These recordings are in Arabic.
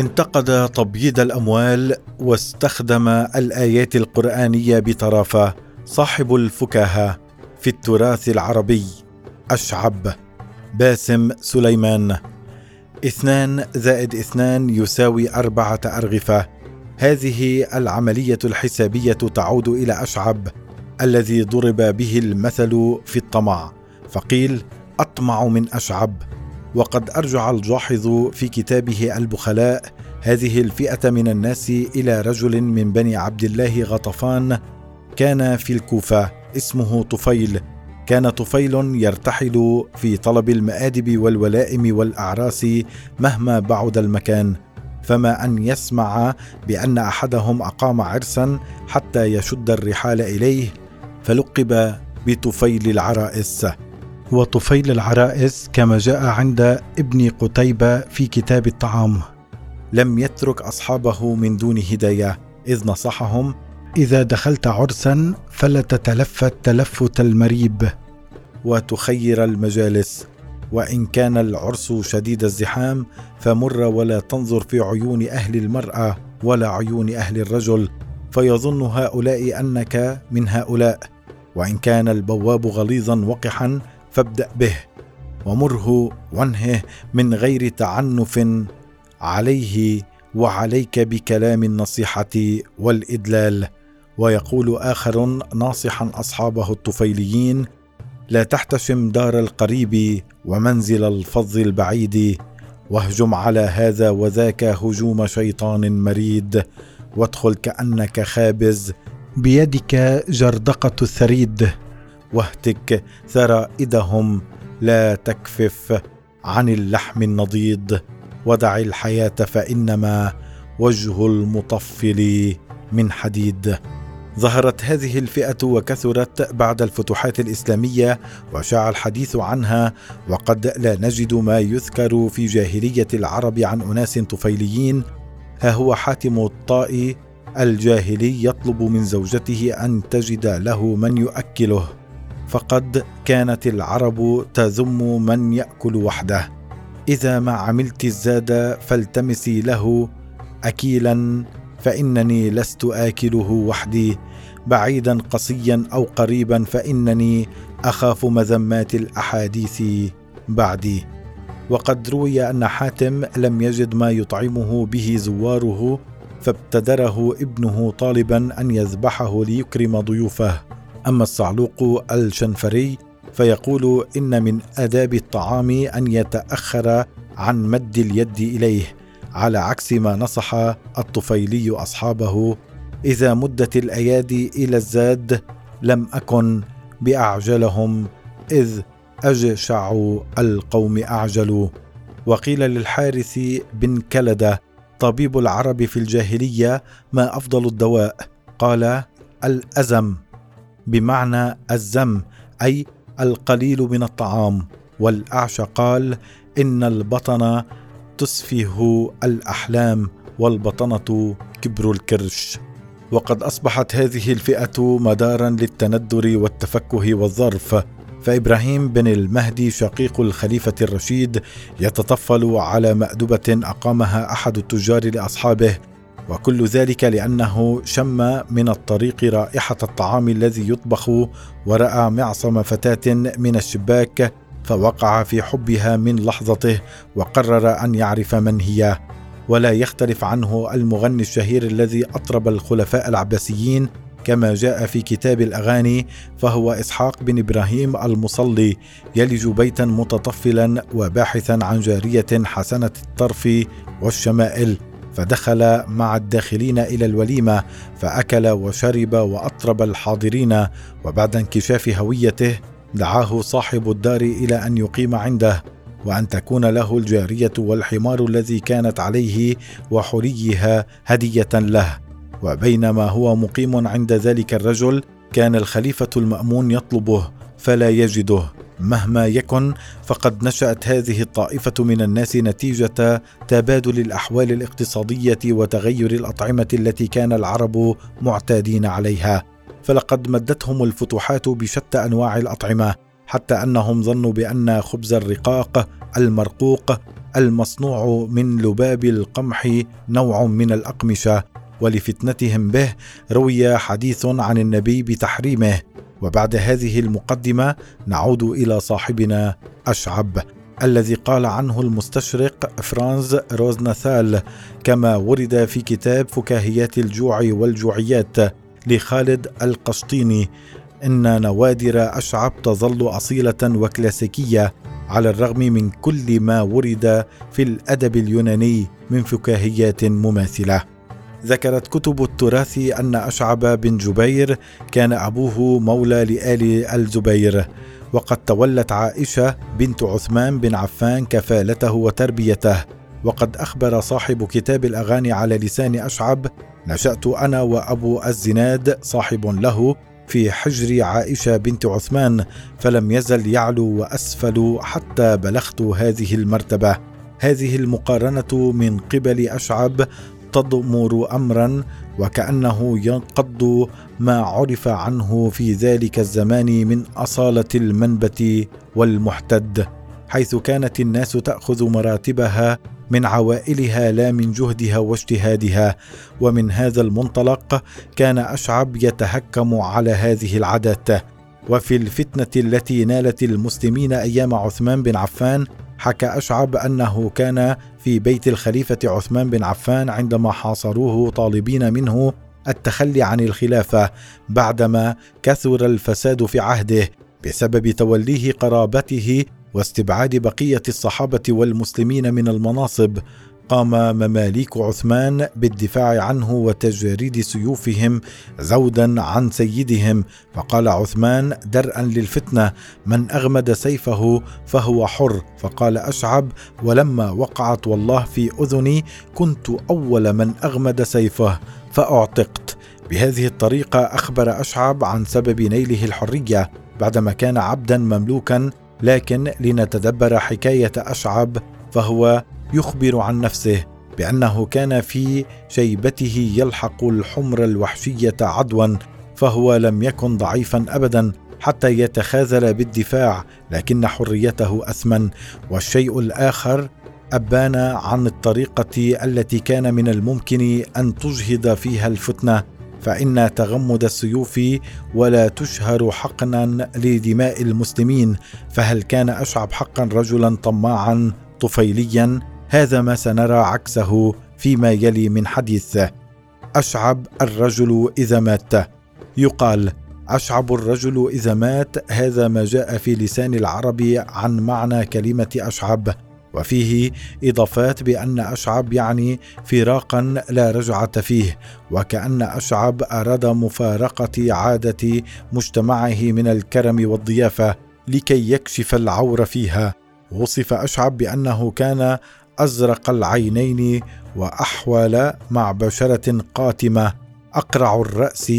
انتقد تبييض الأموال واستخدم الآيات القرآنية بطرافه صاحب الفكاهة في التراث العربي أشعب باسم سليمان. اثنان زائد اثنان يساوي أربعة أرغفة. هذه العملية الحسابية تعود إلى أشعب الذي ضرب به المثل في الطمع فقيل أطمع من أشعب. وقد أرجع الجاحظ في كتابه البخلاء هذه الفئة من الناس إلى رجل من بني عبد الله غطفان كان في الكوفة اسمه طفيل. كان طفيل يرتحل في طلب المآدب والولائم والأعراس مهما بعد المكان. فما أن يسمع بأن أحدهم أقام عرسا حتى يشد الرحال إليه فلقب بطفيل العرائس. وطفيل العرائس كما جاء عند ابن قتيبة في كتاب الطعام. لم يترك أصحابه من دون هداية إذ نصحهم إذا دخلت عرسا فلا تتلفت تلفت المريب. وتخير المجالس وإن كان العرس شديد الزحام فمر ولا تنظر في عيون أهل المرأة ولا عيون أهل الرجل فيظن هؤلاء أنك من هؤلاء وإن كان البواب غليظا وقحا فابدأ به ومره وانهه من غير تعنف عليه وعليك بكلام النصيحة والإدلال. ويقول آخر ناصحا أصحابه الطفيليين لا تحتشم دار القريب ومنزل الفظ البعيد. واهجم على هذا وذاك هجوم شيطان مريد. وادخل كأنك خابز بيدك جردقة الثريد. واهتك ثرائدهم. لا تكفف عن اللحم النضيد. ودع الحياة فإنما وجه المطفل من حديد. ظهرت هذه الفئة وكثرت بعد الفتوحات الإسلامية وشاع الحديث عنها وقد لا نجد ما يذكر في جاهلية العرب عن أناس طفيليين. ها هو حاتم الطائي الجاهلي يطلب من زوجته أن تجد له من يؤكله. فقد كانت العرب تذم من يأكل وحده. إذا ما عملت الزاد فالتمسي له اكيلا فإنني لست آكله وحدي. بعيدا قصيا أو قريبا فإنني أخاف مذمات الأحاديث بعدي. وقد روي أن حاتم لم يجد ما يطعمه به زواره فابتدره ابنه طالبا أن يذبحه ليكرم ضيوفه. أما الصعلوق الشنفري فيقول إن من آداب الطعام أن يتأخر عن مد اليد إليه على عكس ما نصح الطفيلي أصحابه إذا مدت الأيادي إلى الزاد لم أكن بأعجلهم إذ أجشع القوم اعجلوا وقيل للحارث بن كلدة طبيب العرب في الجاهلية ما أفضل الدواء؟ قال الأزم بمعنى الزم أي القليل من الطعام والاعشى قال إن البطن تسفه الأحلام والبطنة كبر الكرش. وقد أصبحت هذه الفئة مدارا للتندر والتفكه والظرف. فإبراهيم بن المهدي شقيق الخليفة الرشيد يتطفل على مأدبة أقامها أحد التجار لأصحابه وكل ذلك لأنه شم من الطريق رائحة الطعام الذي يطبخ ورأى معصم فتاة من الشباك فوقع في حبها من لحظته وقرر أن يعرف من هي. ولا يختلف عنه المغني الشهير الذي أطرب الخلفاء العباسيين كما جاء في كتاب الأغاني فهو إسحاق بن إبراهيم المصلي يلج بيتا متطفلا وباحثا عن جارية حسنة الطرف والشمائل. فدخل مع الداخلين إلى الوليمة فأكل وشرب وأطرب الحاضرين وبعد انكشاف هويته دعاه صاحب الدار إلى أن يقيم عنده وأن تكون له الجارية والحمار الذي كانت عليه وحليها هدية له. وبينما هو مقيم عند ذلك الرجل كان الخليفة المأمون يطلبه فلا يجده. مهما يكن فقد نشأت هذه الطائفة من الناس نتيجة تبادل الأحوال الاقتصادية وتغير الأطعمة التي كان العرب معتادين عليها. فلقد مدتهم الفتوحات بشتى أنواع الأطعمة حتى أنهم ظنوا بأن خبز الرقاق المرقوق المصنوع من لباب القمح نوع من الأقمشة ولفتنتهم به روي حديث عن النبي بتحريمه. وبعد هذه المقدمة نعود إلى صاحبنا أشعب الذي قال عنه المستشرق فرانز روزناثال كما ورد في كتاب فكاهيات الجوع والجوعيات لخالد القشطيني إن نوادر أشعب تظل أصيلة وكلاسيكية على الرغم من كل ما ورد في الأدب اليوناني من فكاهيات مماثلة. ذكرت كتب التراث أن أشعب بن جبير كان أبوه مولى لآل الزبير وقد تولت عائشة بنت عثمان بن عفان كفالته وتربيته. وقد أخبر صاحب كتاب الأغاني على لسان أشعب نشأت أنا وأبو الزناد صاحب له في حجر عائشة بنت عثمان فلم يزل يعلو وأسفل حتى بلغت هذه المرتبة. هذه المقارنة من قبل أشعب تضمر امرا وكأنه ينقض ما عرف عنه في ذلك الزمان من أصالة المنبت والمحتد حيث كانت الناس تأخذ مراتبها من عوائلها لا من جهدها واجتهادها ومن هذا المنطلق كان أشعب يتهكم على هذه العادات. وفي الفتنة التي نالت المسلمين أيام عثمان بن عفان حكى أشعب أنه كان في بيت الخليفة عثمان بن عفان عندما حاصروه طالبين منه التخلي عن الخلافة بعدما كثر الفساد في عهده بسبب توليه قرابته واستبعاد بقية الصحابة والمسلمين من المناصب قام مماليك عثمان بالدفاع عنه وتجريد سيوفهم زودا عن سيدهم. فقال عثمان درءا للفتنة من أغمد سيفه فهو حر. فقال أشعب ولما وقعت والله في أذني كنت أول من أغمد سيفه فأعتقت. بهذه الطريقة أخبر أشعب عن سبب نيله الحرية بعدما كان عبدا مملوكا لكن لنتدبر حكاية أشعب فهو يخبر عن نفسه بأنه كان في شيبته يلحق الحمر الوحشية عدوا فهو لم يكن ضعيفا ابدا حتى يتخاذل بالدفاع لكن حريته أثمن. والشيء الآخر أبان عن الطريقة التي كان من الممكن أن تجهض فيها الفتنة فإن تغمد السيوف ولا تشهر حقنا لدماء المسلمين فهل كان أشعب حقا رجلا طماعا طفيليا؟ هذا ما سنرى عكسه فيما يلي من حديث أشعب الرجل إذا مات. يقال أشعب الرجل إذا مات هذا ما جاء في لسان العرب عن معنى كلمة أشعب وفيه إضافات بأن أشعب يعني فراقا لا رجعة فيه وكأن أشعب أراد مفارقة عادة مجتمعه من الكرم والضيافة لكي يكشف العور فيها. وصف أشعب بأنه كان أزرق العينين وأحول مع بشرة قاتمة أقرع الرأس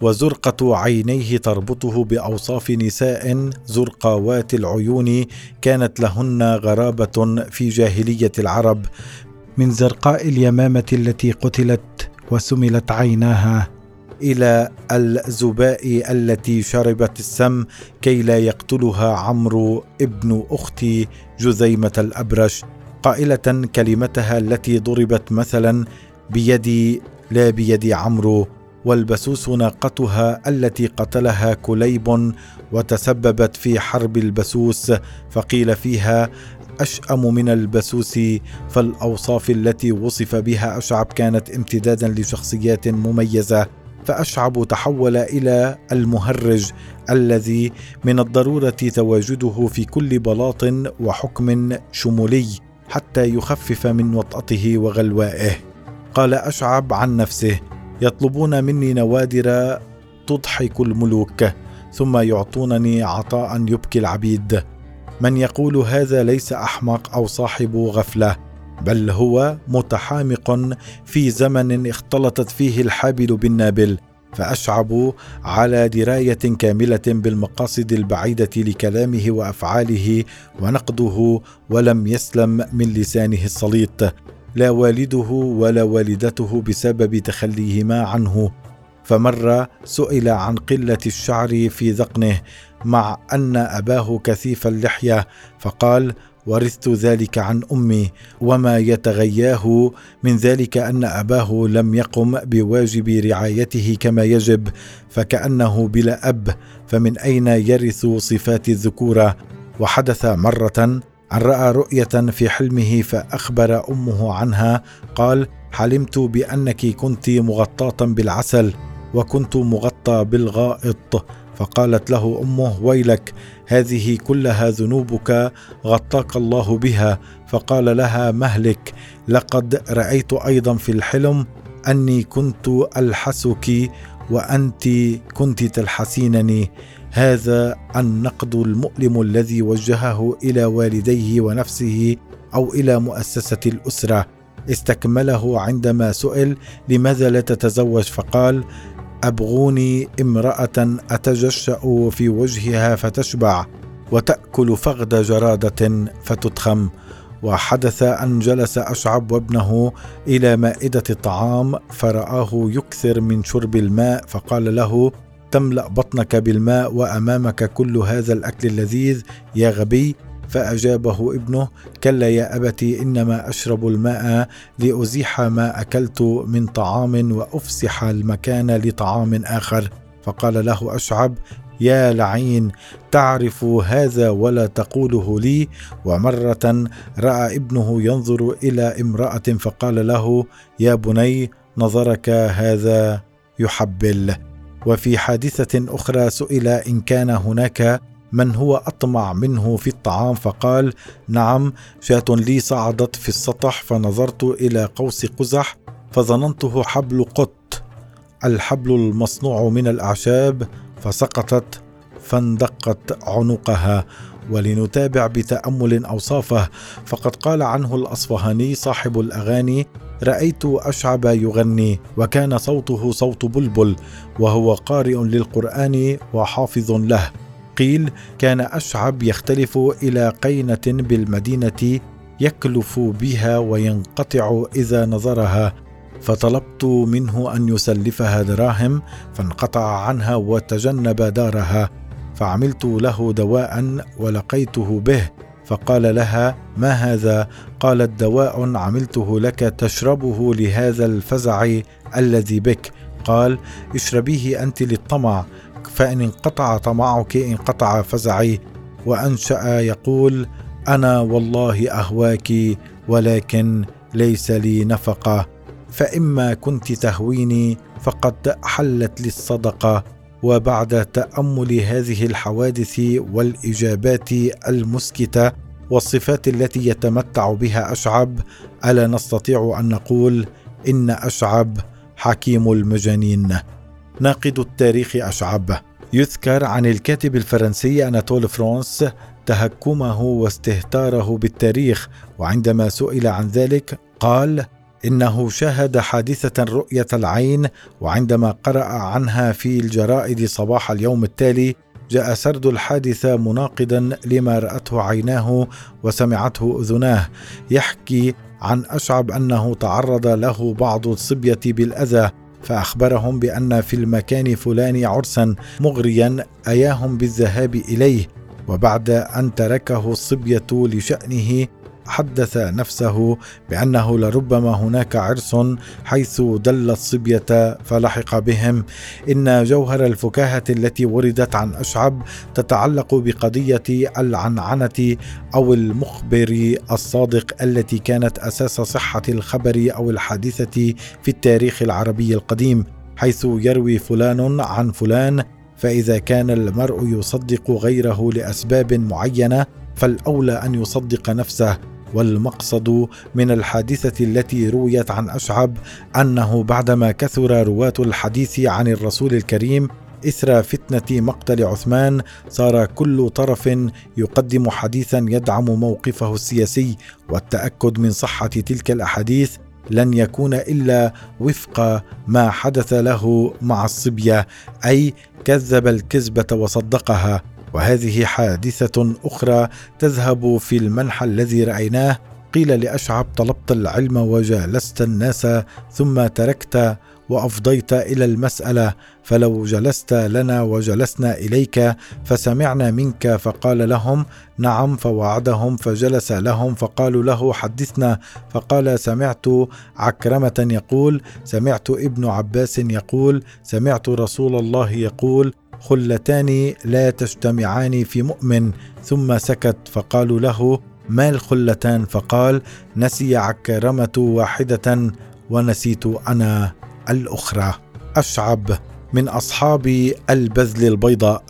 وزرقة عينيه تربطه بأوصاف نساء زرقاوات العيون كانت لهن غرابة في جاهلية العرب من زرقاء اليمامة التي قتلت وسملت عيناها إلى الزباء التي شربت السم كي لا يقتلها عمرو ابن اخت جذيمه الأبرش. قائلة كلمتها التي ضربت مثلا بيدي لا بيد عمرو والبسوس ناقتها التي قتلها كليب وتسببت في حرب البسوس فقيل فيها أشأم من البسوس فالأوصاف التي وصف بها أشعب كانت امتدادا لشخصيات مميزة فأشعب تحول إلى المهرج الذي من الضرورة تواجده في كل بلاط وحكم شمولي. حتى يخفف من وطأته وغلوائه. قال أشعب عن نفسه يطلبون مني نوادر تضحك الملوك ثم يعطونني عطاء يبكي العبيد. من يقول هذا ليس أحمق أو صاحب غفلة بل هو متحامق في زمن اختلطت فيه الحابل بالنابل. فاشعب على دراية كاملة بالمقاصد البعيدة لكلامه وأفعاله ونقده ولم يسلم من لسانه السليط لا والده ولا والدته بسبب تخليهما عنه. فمرة سئل عن قلة الشعر في ذقنه مع أن أباه كثيف اللحية فقال ورثت ذلك عن أمي وما يتغياه من ذلك أن أباه لم يقم بواجب رعايته كما يجب فكأنه بلا أب فمن أين يرث صفات الذكوره وحدث مرة ان رأى رؤية في حلمه فأخبر أمه عنها قال حلمت بأنك كنت مغطاة بالعسل وكنت مغطى بالغائط فقالت له أمه ويلك هذه كلها ذنوبك غطاك الله بها. فقال لها مهلك لقد رأيت أيضا في الحلم أني كنت ألحسك وأنت كنت تلحسينني. هذا النقد المؤلم الذي وجهه إلى والديه ونفسه أو إلى مؤسسة الأسرة. استكمله عندما سئل لماذا لا تتزوج؟ فقال أبغوني امرأة أتجشأ في وجهها فتشبع وتأكل فغد جرادة فتدخم وحدث أن جلس أشعب وابنه إلى مائدة الطعام فرآه يكثر من شرب الماء فقال له تملأ بطنك بالماء وأمامك كل هذا الأكل اللذيذ يا غبي. فأجابه ابنه كلا يا أبتي إنما أشرب الماء لأزيح ما أكلت من طعام وأفسح المكان لطعام آخر. فقال له أشعب يا لعين تعرف هذا ولا تقوله لي؟ ومرة رأى ابنه ينظر إلى امرأة فقال له يا بني نظرك هذا يحبل. وفي حادثة أخرى سئل إن كان هناك من هو أطمع منه في الطعام؟ فقال نعم شاة لي صعدت في السطح فنظرت إلى قوس قزح فظننته حبل قط الحبل المصنوع من الأعشاب فسقطت فاندقت عنقها ولنتابع بتأمل أوصافه. فقد قال عنه الأصفهاني صاحب الأغاني رأيت أشعب يغني وكان صوته صوت بلبل وهو قارئ للقرآن وحافظ له. قيل كان أشعب يختلف إلى قينة بالمدينة يكلف بها وينقطع إذا نظرها فطلبت منه أن يسلفها دراهم فانقطع عنها وتجنب دارها فعملت له دواء ولقيته به فقال لها ما هذا؟ قالت دواء عملته لك تشربه لهذا الفزع الذي بك. قال اشربيه أنت للطمع. فإن انقطع طمعك انقطع فزعي وأنشأ يقول أنا والله أهواك ولكن ليس لي نفقة. فإما كنت تهويني فقد حلت لي الصدقة. وبعد تأمل هذه الحوادث والإجابات المسكتة والصفات التي يتمتع بها أشعب ألا نستطيع أن نقول إن أشعب حكيم المجانين ناقد التاريخ أشعب يذكر عن الكاتب الفرنسي أناتول فرانس تهكمه واستهتاره بالتاريخ وعندما سئل عن ذلك قال إنه شاهد حادثة رؤية العين وعندما قرأ عنها في الجرائد صباح اليوم التالي جاء سرد الحادثة مناقضا لما رأته عيناه وسمعته أذناه. يحكي عن أشعب أنه تعرض له بعض الصبية بالأذى فأخبرهم بأن في المكان فلان عرسا مغريا أياهم بالذهاب إليه وبعد أن تركه الصبية لشأنه حدث نفسه بأنه لربما هناك عرس حيث دل الصبيه فلحق بهم. إن جوهر الفكاهة التي وردت عن أشعب تتعلق بقضية العنعنة أو المخبر الصادق التي كانت أساس صحة الخبر أو الحادثة في التاريخ العربي القديم حيث يروي فلان عن فلان فإذا كان المرء يصدق غيره لأسباب معينة فالأولى أن يصدق نفسه والمقصد من الحادثة التي رويت عن أشعب أنه بعدما كثر رواة الحديث عن الرسول الكريم إثر فتنة مقتل عثمان صار كل طرف يقدم حديثا يدعم موقفه السياسي والتأكد من صحة تلك الأحاديث لن يكون إلا وفق ما حدث له مع الصبية أي كذب الكذبة وصدقها. وهذه حادثة أخرى تذهب في المنحى الذي رأيناه. قيل لأشعب طلبت العلم وجالست الناس ثم تركت وأفضيت إلى المسألة. فلو جلست لنا وجلسنا إليك فسمعنا منك فقال لهم نعم فوعدهم فجلس لهم فقالوا له حدثنا. فقال سمعت عكرمة يقول سمعت ابن عباس يقول سمعت رسول الله يقول خلتان لا تجتمعان في مؤمن ثم سكت فقالوا له ما الخلتان؟ فقال نسي عكرمة واحدة ونسيت أنا الأخرى. أشعب من أصحاب البذل البيضاء.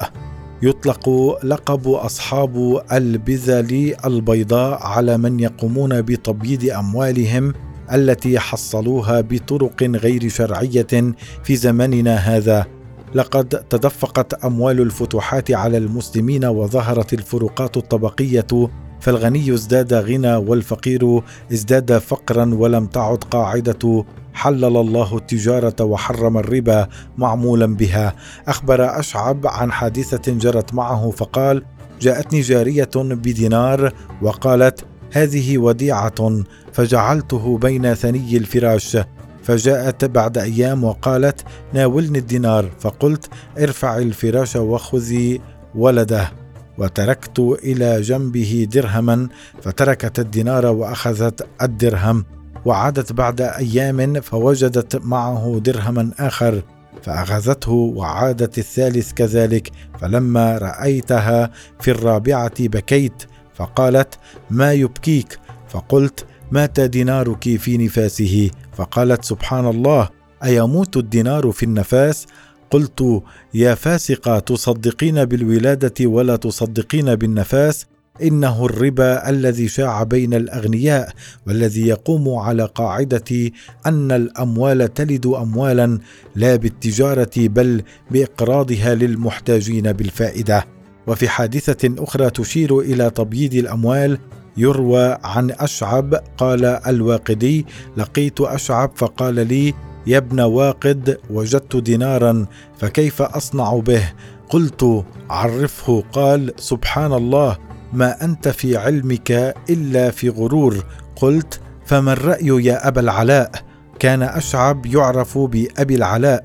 يطلق لقب أصحاب البذل البيضاء على من يقومون بتبييض أموالهم التي حصلوها بطرق غير شرعية في زماننا هذا. لقد تدفقت أموال الفتوحات على المسلمين وظهرت الفروقات الطبقية فالغني ازداد غنى والفقير ازداد فقرا ولم تعد قاعدة حلل الله التجارة وحرم الربا معمولا بها. أخبر أشعب عن حادثة جرت معه فقال جاءتني جارية بدينار وقالت هذه وديعة فجعلته بين ثني الفراش فجاءت بعد أيام وقالت ناولني الدينار. فقلت ارفع الفراش وخذي ولده. وتركت إلى جنبه درهما فتركت الدينار وأخذت الدرهم. وعادت بعد أيام فوجدت معه درهما آخر فأخذته وعادت الثالث كذلك. فلما رأيتها في الرابعة بكيت فقالت ما يبكيك؟ فقلت مات دينارك في نفاسه. فقالت سبحان الله أيموت الدينار في النفاس؟ قلت يا فاسقة تصدقين بالولادة ولا تصدقين بالنفاس؟ إنه الربا الذي شاع بين الأغنياء والذي يقوم على قاعدة أن الأموال تلد اموالا لا بالتجارة بل بإقراضها للمحتاجين بالفائدة. وفي حادثة أخرى تشير إلى تبييض الأموال يروى عن أشعب قال الواقدي لقيت أشعب فقال لي يا ابن واقد وجدت دينارا فكيف أصنع به؟ قلت عرفه. قال سبحان الله ما أنت في علمك إلا في غرور. قلت فما الرأي يا أبا العلاء؟ كان أشعب يعرف بأبي العلاء.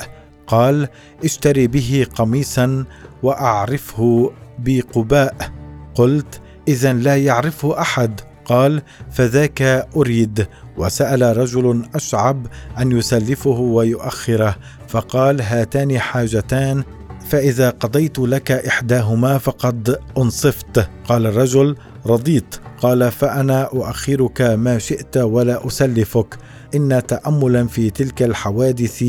قال اشتري به قميصا وأعرفه بقباء. قلت اذا لا يعرفه أحد. قال فذاك أريد. وسأل رجل أشعب أن يسلفه ويؤخره فقال هاتان حاجتان فإذا قضيت لك إحداهما فقد أنصفت. قال الرجل رضيت. قال فأنا أؤخرك ما شئت ولا أسلفك. إن تأملا في تلك الحوادث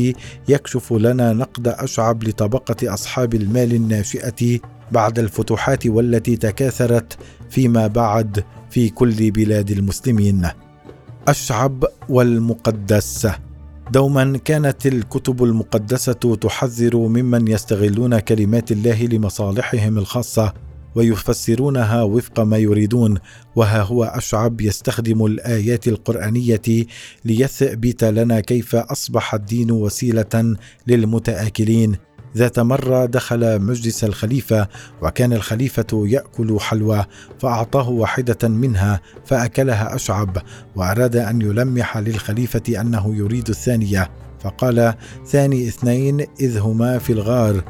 يكشف لنا نقد أشعب لطبقة أصحاب المال الناشئة بعد الفتوحات والتي تكاثرت فيما بعد في كل بلاد المسلمين. الشعب والمقدس. دوما كانت الكتب المقدسة تحذر ممن يستغلون كلمات الله لمصالحهم الخاصة ويفسرونها وفق ما يريدون. وها هو أشعب يستخدم الآيات القرآنية ليثبت لنا كيف أصبح الدين وسيلة للمتآكلين. ذات مرة دخل مجلس الخليفة وكان الخليفة يأكل حلوى فأعطاه واحدة منها فأكلها أشعب وأراد أن يلمح للخليفة أنه يريد الثانية. فقال ثاني اثنين إذ هما في الغار.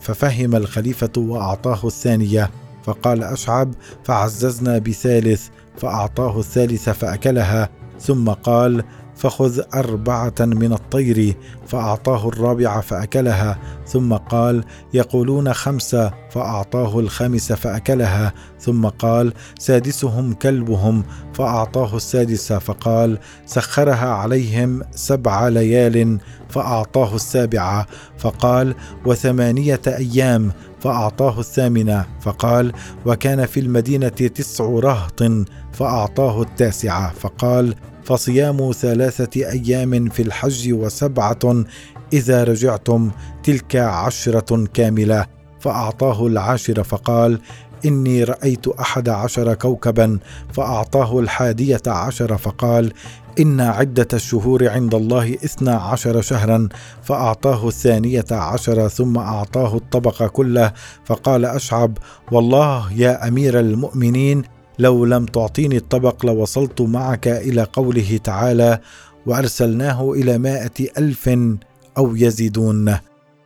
ففهم الخليفة وأعطاه الثانية. فقال أشعب فعززنا بثالث. فأعطاه الثالث فأكلها ثم قال فخذ أربعة من الطير فأعطاه الرابعه فأكلها ثم قال يقولون خمسه فأعطاه الخامس فأكلها ثم قال سادسهم كلبهم فأعطاه السادس فقال سخرها عليهم سبع ليال فأعطاه السابعه فقال وثمانية أيام فأعطاه الثامنه فقال وكان في المدينة تسع رهط فأعطاه التاسعه فقال فصيام ثلاثة أيام في الحج وسبعة إذا رجعتم تلك عشرة كاملة. فأعطاه العاشر فقال إني رأيت أحد عشر كوكبا. فأعطاه الحادية عشر فقال إن عدة الشهور عند الله إثنى عشر شهرا. فأعطاه الثانية عشر ثم أعطاه الطبق كله. فقال أشعب والله يا أمير المؤمنين لو لم تعطيني الطبق لوصلت معك إلى قوله تعالى وأرسلناه إلى مائة ألف أو يزيدون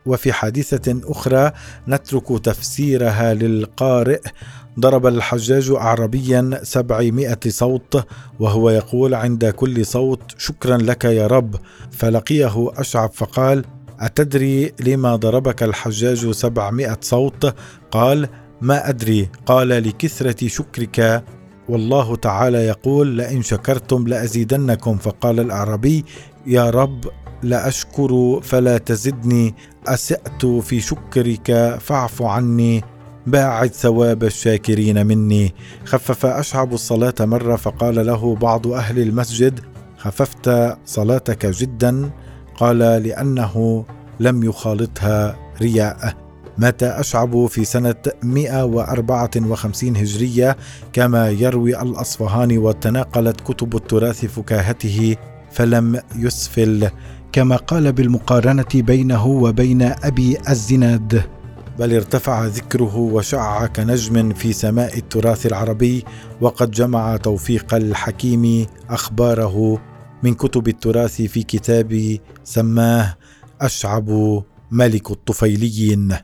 وفي حادثة أخرى نترك تفسيرها للقارئ ضرب الحجاج أعربيا سبعمائة صوت وهو يقول عند كل صوت شكرا لك يا رب فلقيه أشعب فقال أتدري لما ضربك الحجاج سبعمائة صوت؟ قال ما أدري قال لكثرة شكرك. والله تعالى يقول لئن شكرتم لأزيدنكم. فقال الأعرابي يا رب لأشكر فلا تزدني. أسأت في شكرك فاعف عني. باعد ثواب الشاكرين مني. خفف أشعب الصلاة مرة فقال له بعض أهل المسجد خففت صلاتك جدا؟ قال لأنه لم يخالطها رياء مات أشعب في سنة 154 هجرية كما يروي الأصفهاني وتناقلت كتب التراث فكاهته فلم يسفل. كما قال بالمقارنة بينه وبين أبي الزناد بل ارتفع ذكره وشع كنجم في سماء التراث العربي وقد جمع توفيق الحكيم أخباره من كتب التراث في كتاب سماه أشعب ملك الطفيليين.